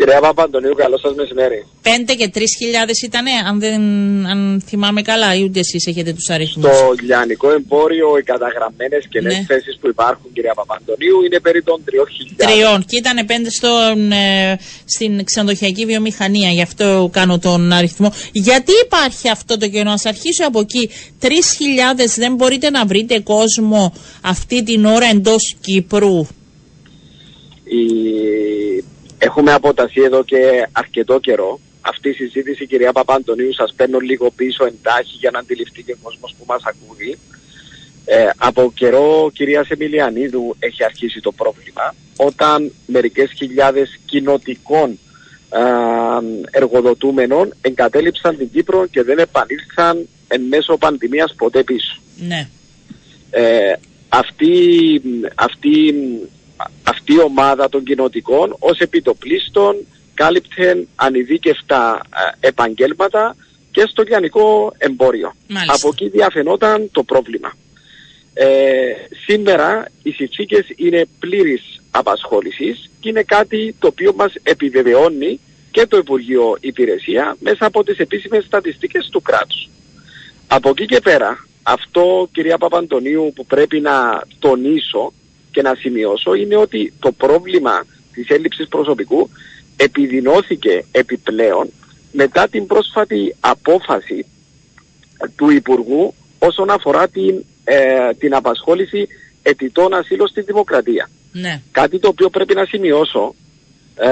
Κυρία Παπαντονίου, καλό σας μεσημέρι. 5 και 3 χιλιάδες ήταν, αν, δεν, αν θυμάμαι καλά, ή ούτε εσείς έχετε τους αριθμούς. Στο λιανικό εμπόριο, οι καταγραμμένες και ναι. θέσεις που υπάρχουν, κυρία Παπαντονίου, είναι περί των 3.000. Τριών. Και ήταν 5 στον, ε, στην ξενοδοχειακή βιομηχανία, γι' αυτό κάνω τον αριθμό. Γιατί υπάρχει αυτό το κενό, ας αρχίσω από εκεί. 3.000 δεν μπορείτε να βρείτε κόσμο αυτή την ώρα εντός Κύπρου. Η Έχουμε αποταθεί εδώ και αρκετό καιρό. Αυτή η συζήτηση, κυρία Παπαντονίου, σας παίρνω λίγο πίσω εντάχει για να αντιληφθεί και ο κόσμος που μας ακούει. Ε, από καιρό, κυρίας Σεμιλιανίδου, έχει αρχίσει το πρόβλημα όταν μερικές χιλιάδες κοινοτικών ε, εργοδοτούμενων εγκατέλειψαν την Κύπρο και δεν επανήλθαν εν μέσω πανδημίας ποτέ πίσω. Ναι. Ε, αυτή, αυτή αυτή η ομάδα των κοινοτικών ως επιτοπλίστων κάλυπτε ανειδίκευτα ε, επαγγέλματα και στο λιανικό εμπόριο. Από εκεί διαφαινόταν το πρόβλημα. Ε, σήμερα οι συνθήκες είναι πλήρης απασχόλησης και είναι κάτι το οποίο μας επιβεβαιώνει και το Υπουργείο Υπηρεσία μέσα από τις επίσημες στατιστικές του κράτους. Από εκεί και πέρα, αυτό κυρία Παπαντονίου που πρέπει να τονίσω και να σημειώσω είναι ότι το πρόβλημα της έλλειψης προσωπικού επιδεινώθηκε επιπλέον μετά την πρόσφατη απόφαση του Υπουργού όσον αφορά την, ε, την απασχόληση αιτητών ασύλων στη δημοκρατία. Ναι. Κάτι το οποίο πρέπει να σημειώσω, ε,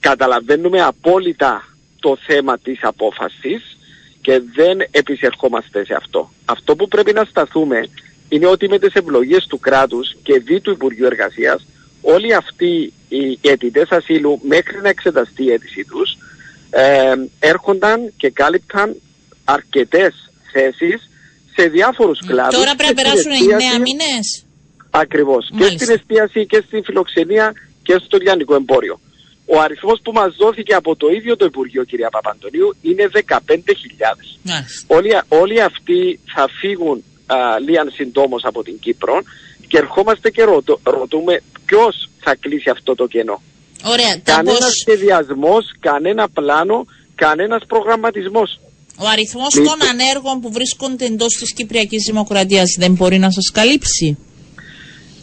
καταλαβαίνουμε απόλυτα το θέμα της απόφασης και δεν επισερχόμαστε σε αυτό. Αυτό που πρέπει να σταθούμε είναι ότι με τις ευλογίες του κράτους και δι του Υπουργείου Εργασίας όλοι αυτοί οι αιτητές ασύλου μέχρι να εξεταστεί η αίτησή τους ε, έρχονταν και κάλυπταν αρκετές θέσεις σε διάφορους κλάδους. Τώρα πρέπει να περάσουν 9 μήνες. Ακριβώς. Και στην εστίαση και στην φιλοξενία και στο λιανικό εμπόριο. Ο αριθμός που μας δόθηκε από το ίδιο το Υπουργείο κυρία Παπαντονίου είναι 15.000. Όλοι, όλοι αυτοί θα φύγουν λίγαν συντόμως από την Κύπρο και ερχόμαστε και ρωτώ, ρωτούμε ποιος θα κλείσει αυτό το κενό. Ωραία, κανένας πώς... σχεδιασμός, κανένα πλάνο, κανένας προγραμματισμός. Ο αριθμός των ανέργων που βρίσκονται εντός της Κυπριακής Δημοκρατίας δεν μπορεί να σας καλύψει;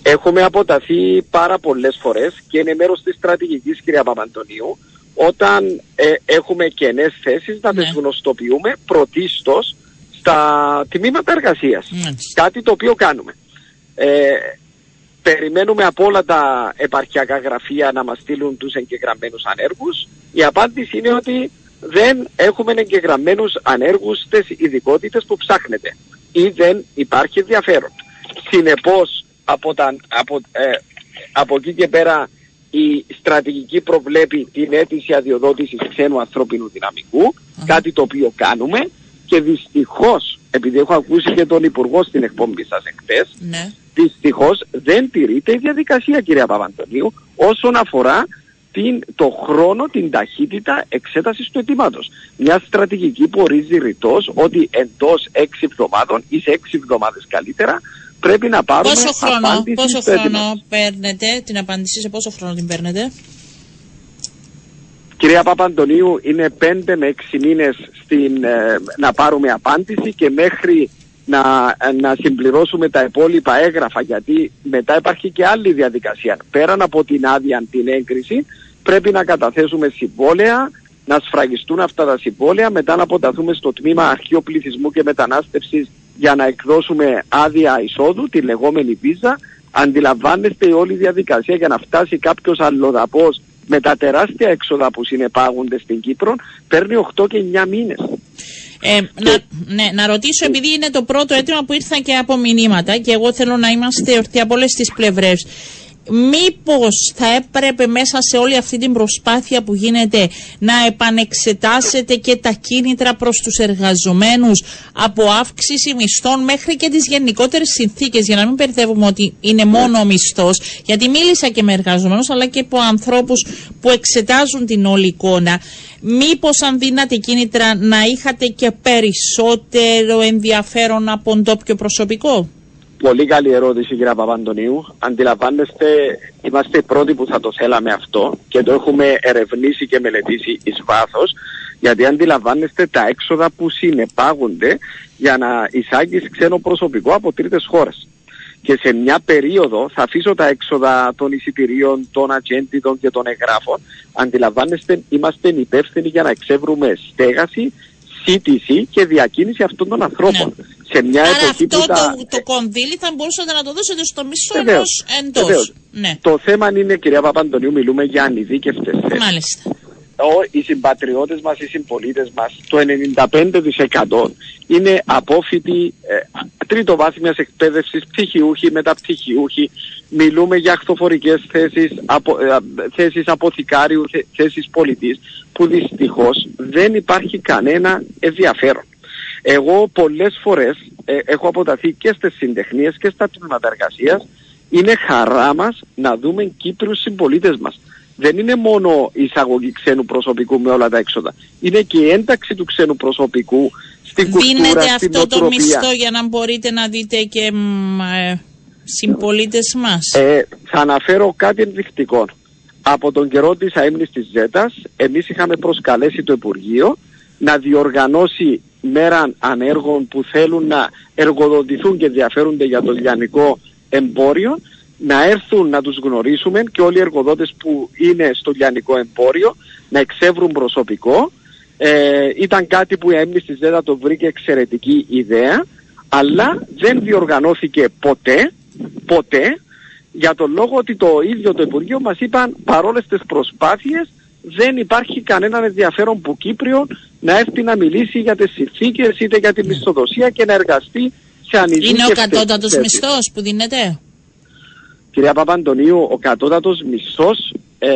Έχουμε αποταθεί πάρα πολλές φορές και είναι μέρος της στρατηγικής, κυρία Παπαντονίου, όταν ε, έχουμε κενές θέσεις να ναι. τις γνωστοποιούμε πρωτίστως στα τμήματα εργασίας. Κάτι το οποίο κάνουμε. Ε, περιμένουμε από όλα τα επαρχιακά γραφεία να μας στείλουν τους εγγεγραμμένους ανέργους. Η απάντηση είναι ότι δεν έχουμε εγγεγραμμένους ανέργους στις ειδικότητες που ψάχνετε ή δεν υπάρχει ενδιαφέρον. Συνεπώς από, τα, από, ε, από εκεί και πέρα η στρατηγική προβλέπει την αίτηση αδειοδότησης ξένου ανθρώπινου κάτι το οποίο κάνουμε και δυστυχώς, επειδή έχω ακούσει και τον Υπουργό στην εκπομπή σας εχθές, ναι. δυστυχώς δεν τηρείται η διαδικασία, κυρία Παπαντονίου, όσον αφορά την, το χρόνο, την ταχύτητα εξέτασης του αιτήματος. Μια στρατηγική που ορίζει ρητός ότι εντός έξι εβδομάδων ή σε έξι εβδομάδες καλύτερα πρέπει να πάρουμε πόσο χρόνο, πόσο χρόνο παίρνετε την απάντηση, σε πόσο χρόνο την παίρνετε; Κυρία Παπαντονίου, είναι 5 με 6 μήνες στην, ε, να πάρουμε απάντηση και μέχρι να, να συμπληρώσουμε τα υπόλοιπα έγγραφα γιατί μετά υπάρχει και άλλη διαδικασία. Πέραν από την άδεια την έγκριση πρέπει να καταθέσουμε συμβόλαια, να σφραγιστούν αυτά τα συμβόλαια, μετά να αποταθούμε στο τμήμα αρχείο πληθυσμού και μετανάστευσης για να εκδώσουμε άδεια εισόδου, τη λεγόμενη βίζα. Αντιλαμβάνεστε η όλη διαδικασία για να φτάσει κάποιος αλλοδαπός με τα τεράστια έξοδα που συνεπάγονται στην Κύπρο παίρνει 8 και 9 μήνες. Ε, να, ναι, να ρωτήσω, επειδή είναι το πρώτο έτοιμο που ήρθαν και από μηνύματα και εγώ θέλω να είμαστε ορθοί από όλες τις πλευρές μήπως θα έπρεπε μέσα σε όλη αυτή την προσπάθεια που γίνεται να επανεξετάσετε και τα κίνητρα προς τους εργαζομένους από αύξηση μισθών μέχρι και τις γενικότερες συνθήκες για να μην περιθεύουμε ότι είναι μόνο ο μισθός γιατί μίλησα και με εργαζομένους αλλά και από ανθρώπους που εξετάζουν την όλη εικόνα μήπως αν δίνατε κίνητρα να είχατε και περισσότερο ενδιαφέρον από ντόπιο προσωπικό; Πολύ καλή ερώτηση κύριε Παπαντονίου. Αντιλαμβάνεστε, είμαστε οι πρώτοι που θα το θέλαμε αυτό και το έχουμε ερευνήσει και μελετήσει εις βάθος γιατί αντιλαμβάνεστε τα έξοδα που συνεπάγονται για να εισάγεις ξένο προσωπικό από τρίτες χώρες. Και σε μια περίοδο θα αφήσω τα έξοδα των εισιτηρίων, των ατζέντιδων και των εγγράφων. Αντιλαμβάνεστε, είμαστε υπεύθυνοι για να εξεύρουμε στέγαση, σύντηση και διακίνηση αυτών των ανθρώπων. Ναι. Σε μια Άρα εποχή αυτό που τα... το, το κονδύλι θα μπορούσατε να το δώσετε στο μισό Βεβαίως, ενός εντός. βεβαίως. Ναι, Το θέμα είναι, κυρία Παπαντονίου, μιλούμε για ανειδίκευτες θέσεις. μάλιστα. ο- οι συμπατριώτες μας, οι συμπολίτες μας, το 95% είναι απόφοιτοι ε, τριτοβάθμιας εκπαίδευσης, πτυχιούχοι, μεταπτυχιούχοι. Μιλούμε για αχθοφορικές θέσεις, απο, ε, θέσεις αποθηκάριου, θέ- θέσεις πολιτής, που δυστυχώς δεν υπάρχει κανένα ενδιαφέρον. Εγώ πολλές φορές ε, έχω αποταθεί και στις συντεχνίες και στα τμήματα εργασίας. Είναι χαρά μας να δούμε Κύπριους συμπολίτες μας. Δεν είναι μόνο η εισαγωγή ξένου προσωπικού με όλα τα έξοδα. Είναι και η ένταξη του ξένου προσωπικού στην κουλτούρα, Δίνετε στην αυτό το νοοτροπία. μισθό για να μπορείτε να δείτε και μ, ε, συμπολίτες μας; Ε, θα αναφέρω κάτι ενδεικτικό. Από τον καιρό της αίμνης της ΖΕΤΑς, εμείς είχαμε προσκαλέσει το Υπουργείο να διοργανώσει μέρα ανέργων που θέλουν να εργοδοτηθούν και ενδιαφέρονται για το λιανικό εμπόριο, να έρθουν να τους γνωρίσουμε και όλοι οι εργοδότες που είναι στο λιανικό εμπόριο να εξεύρουν προσωπικό. Ε, ήταν κάτι που η αίμνης της ΖΕΤΑ το βρήκε εξαιρετική ιδέα, αλλά δεν διοργανώθηκε ποτέ, ποτέ, για τον λόγο ότι το ίδιο το Υπουργείο μας είπαν παρόλες τις προσπάθειες δεν υπάρχει κανένα ενδιαφέρον που Κύπριο να έρθει να μιλήσει για τις συνθήκες είτε για τη μισθοδοσία και να εργαστεί σε ανειδίκευτες Είναι ο κατώτατος θέσεις. μισθός που δίνεται; Κυρία Παπαντονίου, ο κατώτατος μισθός ε,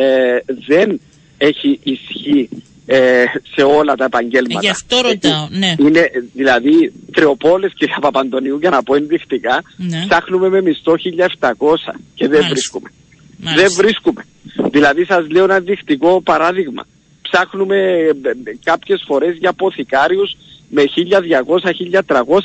δεν έχει ισχύ ε, σε όλα τα επαγγέλματα. Γι' αυτό ρωτάω, ναι. Είναι δηλαδή τριοπόλες κυρία Παπαντονίου για να πω ενδεικτικά Ναι. ψάχνουμε με μισθό 1700 και δεν Μάλιστα. βρίσκουμε. Μάλιστα. Δεν βρίσκουμε. Δηλαδή σας λέω ένα δεικτικό παράδειγμα. Ψάχνουμε ε, ε, κάποιες φορές για αποθηκάριους με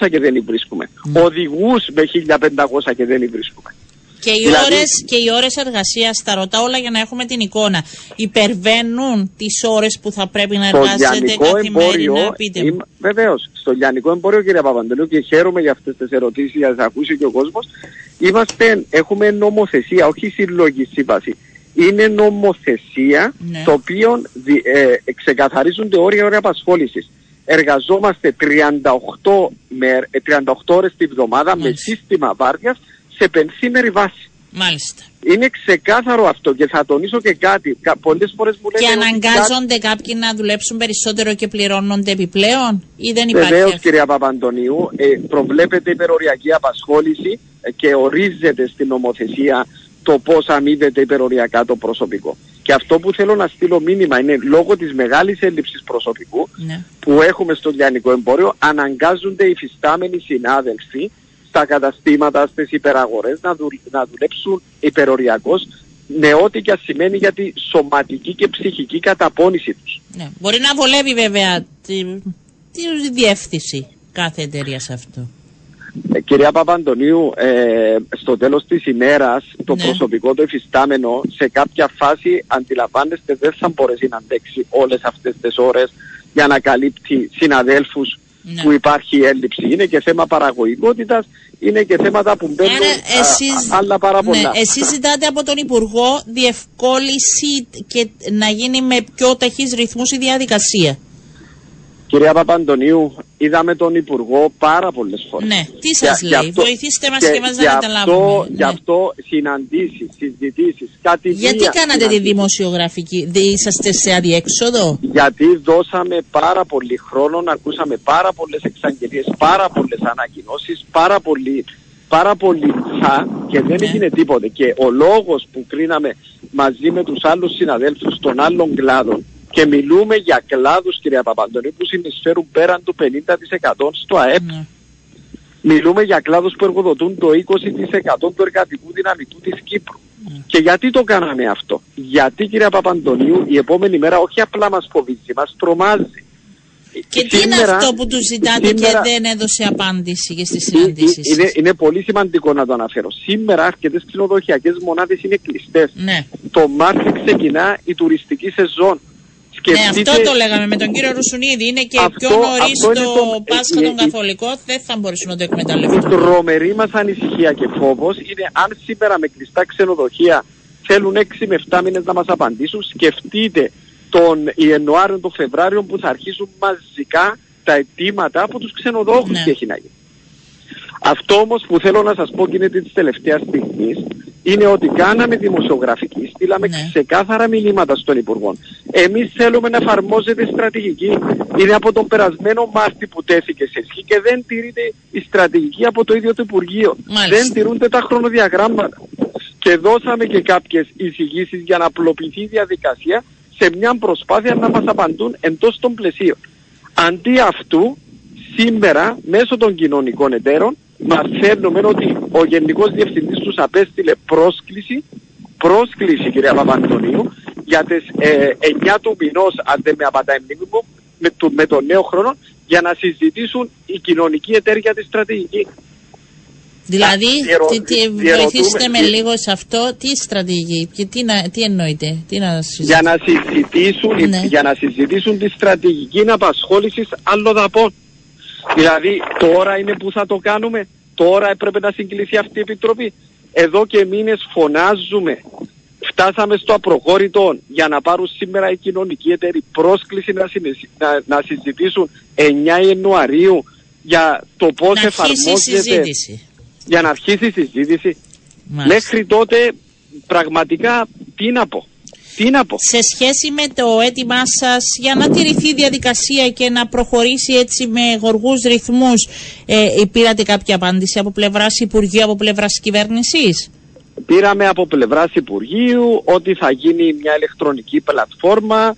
1200-1300 και δεν βρίσκουμε. Ναι. Οδηγούς με 1500 και δεν βρίσκουμε. Και οι, Δηλαδή- ώρες, και οι ώρες εργασίας, τα ρωτάω όλα για να έχουμε την εικόνα, υπερβαίνουν τις ώρες που θα πρέπει να Στο εργάζεται λιανικό καθημερινά, εμπόριο, πείτε μου; είμαι- βεβαίως, στο λιανικό εμπόριο κύριε Παπαντελού και χαίρομαι για αυτές τις ερωτήσεις για να τις ακούσει και ο κόσμος, είμαστε, έχουμε νομοθεσία, όχι συλλογή σύμβαση. Είναι νομοθεσία Ναι. το οποίο δι- ε, ξεκαθαρίζονται όρια όρια απασχόλησης. Εργαζόμαστε 38, με, ε, 38 ώρες τη βδομάδα με Μάλιστα. σύστημα βάρδιας σε πενθήμερη βάση. Μάλιστα. Είναι ξεκάθαρο αυτό και θα τονίσω και κάτι. Κα- Πολλές φορές μου λένε Και ότι αναγκάζονται κάποιοι να δουλέψουν περισσότερο και πληρώνονται επιπλέον ή δεν υπάρχει Βεβαίως, αυτό; κυρία Παπαντονίου, ε, προβλέπεται υπεροριακή απασχόληση ε, και ορίζεται στην νομοθεσία το πώς αμείβεται υπεροριακά το προσωπικό. Και αυτό που θέλω να στείλω μήνυμα είναι λόγω της μεγάλης έλλειψης προσωπικού Ναι. που έχουμε στο λιανικό εμπόριο αναγκάζονται οι φυστάμενοι συνάδελφοι στα καταστήματα, στις υπεραγορές να, δουλ- να δουλέψουν υπεροριακώς με ό,τι και ας σημαίνει για τη σωματική και ψυχική καταπώνηση τους. ναι. Μπορεί να βολεύει βέβαια τη, τη διεύθυνση κάθε εταιρεία σε αυτό. Ε, Κυρία Παπαντονίου, ε, στο τέλος της ημέρας το Ναι. προσωπικό το εφιστάμενο σε κάποια φάση αντιλαμβάνεστε δεν θα μπορέσει να αντέξει όλες αυτές τις ώρες για να καλύπτει συναδέλφους Ναι. που υπάρχει έλλειψη. Είναι και θέμα παραγωγικότητας, είναι και θέματα που μπαίνουν Άρα α, εσείς, α, άλλα πάρα πολλά. ναι, εσείς ζητάτε από τον Υπουργό διευκόλυνση και να γίνει με πιο ταχύς ρυθμούς η διαδικασία. Κυρία Παπαντονίου, είδαμε τον Υπουργό πάρα πολλές φορές. Ναι, τι Για- σας γι' λέει, αυτό- βοηθήστε μας και μας να γι' καταλάβουμε, Αυτό, ναι. Γι' αυτό συναντήσεις, συζητήσεις, κάτι Γιατί κάνατε τη δημοσιογραφική, δεν είσαστε σε αδιέξοδο; γιατί δώσαμε πάρα πολύ χρόνο, ακούσαμε πάρα πολλές εξαγγελίες, πάρα πολλές ανακοινώσεις, πάρα πολύ, πάρα πολύ θα και δεν Ναι. έγινε τίποτε. Και ο λόγος που κρίναμε μαζί με τους άλλους συναδέλφους των άλλων κλάδων και μιλούμε για κλάδους κυρία Παπαντονή που συνεισφέρουν πέραν του 50% στο ΑΕΠ. Ναι. Μιλούμε για κλάδους που εργοδοτούν το 20% του εργατικού δυναμικού της Κύπρου. Και γιατί το κάναμε αυτό; Γιατί κυρία Παπαντονίου η επόμενη μέρα όχι απλά μας φοβίζει, μας τρομάζει. Και τι είναι Σήμερα- αυτό που τους ζητάτε σήμερα- και δεν έδωσε απάντηση και στις Ε, συναντήσει. ε, Είναι, είναι πολύ σημαντικό να το αναφέρω. Σήμερα αρκετές ξενοδοχειακές μονάδες είναι κλειστές. Ναι. Το Μάρτι ξεκινά η τουριστική σεζόν. Ναι, αυτό το λέγαμε με τον κύριο Ρουσουνίδη. Είναι και Αυτό- πιο νωρίς αυτό είναι το το- Πάσχα ε, των ε, Καθολικών, δεν θα μπορούσαν να το Η εκμεταλλευτούν. τρομερή μας ανησυχία και φόβος είναι αν σήμερα με κλειστά ξενοδοχεία θέλουν 6 με 7 μήνες να μας απαντήσουν, σκεφτείτε τον Ιανουάριο, τον Φεβράριο που θα αρχίσουν μαζικά τα αιτήματα από τους ξενοδόχους Ναι. τι έχει να γίνει. Αυτό όμως που θέλω να σας πω και είναι της τελευταίας στιγμής είναι ότι κάναμε δημοσιογραφική, στείλαμε Ναι. ξεκάθαρα μηνύματα στον Υπουργό. Εμείς θέλουμε να εφαρμόζεται η στρατηγική. Είναι από τον περασμένο Μάρτι που τέθηκε σε ισχύ και δεν τηρείται η στρατηγική από το ίδιο το Υπουργείο. Μάλιστα. Δεν τηρούνται τα χρονοδιαγράμματα. Και δώσαμε και κάποιες εισηγήσεις για να απλοποιηθεί η διαδικασία σε μια προσπάθεια να μας απαντούν εντός των πλαισίων. Αντί αυτού, σήμερα μέσω των κοινωνικών εταίρων μαθαίνουμε ότι ο Γενικός Διευθυντής τους απέστειλε πρόσκληση, πρόσκληση κυρία Παπαντονίου, για τις ε, 9 του μηνός, αν δεν με απατάει η μνήμη μου, με, το, με τον νέο χρόνο, για να συζητήσουν οι κοινωνικοί εταίροι για τη στρατηγική. Δηλαδή, διερω- τι, τι, διερωτούμε- βοηθήστε με δι- λίγο σε αυτό, τι στρατηγική και τι, να, τι εννοείτε, τι να για συζητήσετε. να συζητήσουν, Ναι. για να συζητήσουν τη στρατηγική απασχόλησης αλλοδαπών. Δηλαδή τώρα είναι που θα το κάνουμε, τώρα έπρεπε να συγκληθεί αυτή η επιτροπή. Εδώ και μήνες φωνάζουμε, φτάσαμε στο απροχώρητο για να πάρουν σήμερα οι κοινωνικοί εταίροι πρόσκληση να, συνεση- να, να συζητήσουν 9 Ιανουαρίου για το πώς Να αρχίσει η εφαρμόζεται, συζήτηση. για να αρχίσει η συζήτηση. Μάλιστα. Μέχρι τότε πραγματικά τι να πω. Τι να πω. Σε σχέση με το αίτημά σας για να τηρηθεί η διαδικασία και να προχωρήσει έτσι με γοργούς ρυθμούς, ε, πήρατε κάποια απάντηση από πλευράς Υπουργείου, από πλευράς κυβέρνησης; Πήραμε από πλευράς Υπουργείου ότι θα γίνει μια ηλεκτρονική πλατφόρμα α,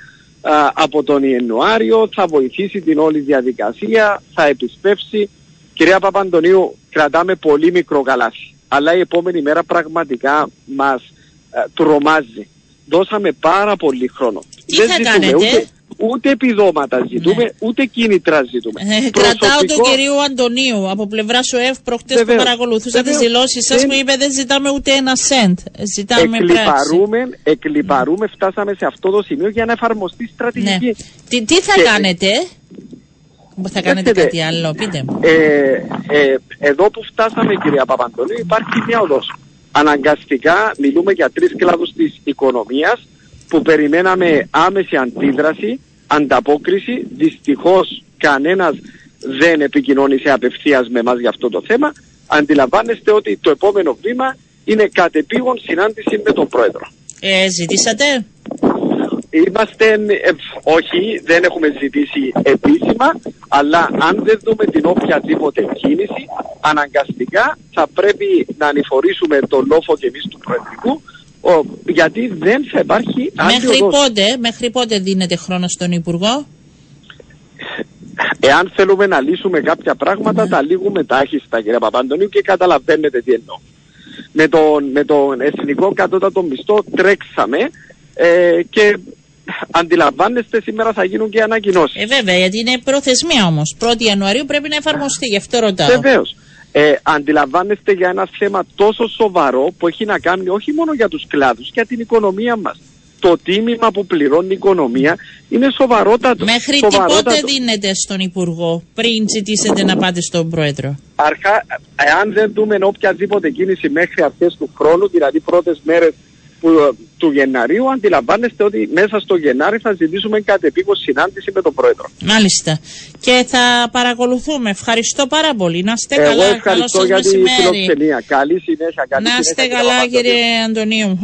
από τον Ιανουάριο, θα βοηθήσει την όλη διαδικασία, θα επισπεύσει. Κυρία Παπαντονίου, κρατάμε πολύ μικρό καλάθι. Αλλά η επόμενη μέρα πραγματικά μας α, τρομάζει. Δώσαμε πάρα πολύ χρόνο. Τι θα ζητούμε κάνετε; Ούτε, ούτε επιδόματα ζητούμε, Ναι. ούτε κίνητρα ζητούμε. Ε, κρατάω τον Προσωπικό- κύριο Αντωνίου από πλευρά ΟΕΦ προχτές που Βεβαίως. παρακολουθούσα τις Βεβαίως. δηλώσεις σας. Δεν- Μου είπε δεν ζητάμε ούτε ένα σεντ. Ζητάμε πράξη. Εκλυπαρούμε, εκλυπαρούμε, φτάσαμε σε αυτό το σημείο για να εφαρμοστεί η Ναι. στρατηγική. Τι, τι θα Και- κάνετε, θα κάνετε Κοιτάξτε, κάτι άλλο, πείτε μου. Ε, ε, εδώ που φτάσαμε κυρία Παπαντονίου υπάρχει μια οδός. Αναγκαστικά μιλούμε για τρεις κλάδους της οικονομίας που περιμέναμε άμεση αντίδραση, ανταπόκριση. Δυστυχώς κανένας δεν επικοινώνησε απευθείας με εμάς για αυτό το θέμα. Αντιλαμβάνεστε ότι το επόμενο βήμα είναι κατεπήγον συνάντηση με τον Πρόεδρο. Ε, ζητήσατε; Είμαστε, ε, όχι, δεν έχουμε ζητήσει επίσημα, αλλά αν δεν δούμε την οποιαδήποτε κίνηση, αναγκαστικά θα πρέπει να ανηφορήσουμε το λόφο και εμείς του Προεδρικού, ο, γιατί δεν θα υπάρχει άλλη Μέχρι οδός. πότε, μέχρι πότε δίνετε χρόνος στον Υπουργό; Εάν θέλουμε να λύσουμε κάποια πράγματα, τα λύγουμε τάχιστα, κύριε Παπαντονίου, και καταλαβαίνετε τι εννοώ. Με τον, με τον εθνικό κατώτατο μισθό τρέξαμε ε, και αντιλαμβάνεστε σήμερα θα γίνουν και ανακοινώσεις. Ε, βέβαια, γιατί είναι προθεσμία όμως. 1η Ιανουαρίου πρέπει να εφαρμοστεί, γι' αυτό ρωτάω. Βεβαίως. Ε, αντιλαμβάνεστε για ένα θέμα τόσο σοβαρό που έχει να κάνει όχι μόνο για τους κλάδους, για την οικονομία μας. Το τίμημα που πληρώνει η οικονομία είναι σοβαρότατο. Μέχρι τι σοβαρότατο. πότε δίνετε στον Υπουργό πριν ζητήσετε να πάτε στον Πρόεδρο; Αρχά, εάν δεν δούμε οποιαδήποτε κίνηση μέχρι αυτές του χρόνου, δηλαδή πρώτες μέρες που, του Γεναρίου, αντιλαμβάνεστε ότι μέσα στο Γενάρη θα ζητήσουμε κατεπίγον συνάντηση με τον Πρόεδρο. Μάλιστα. Και θα παρακολουθούμε. Ευχαριστώ πάρα πολύ. Να είστε Εγώ καλά. Καλό ευχαριστώ σας για τη μεσημέρι. φιλοξενία. Καλή συνέχεια. Καλή Να είστε συνέχεια, κύριε καλά Παπαντονίου. κύριε Αντωνίου.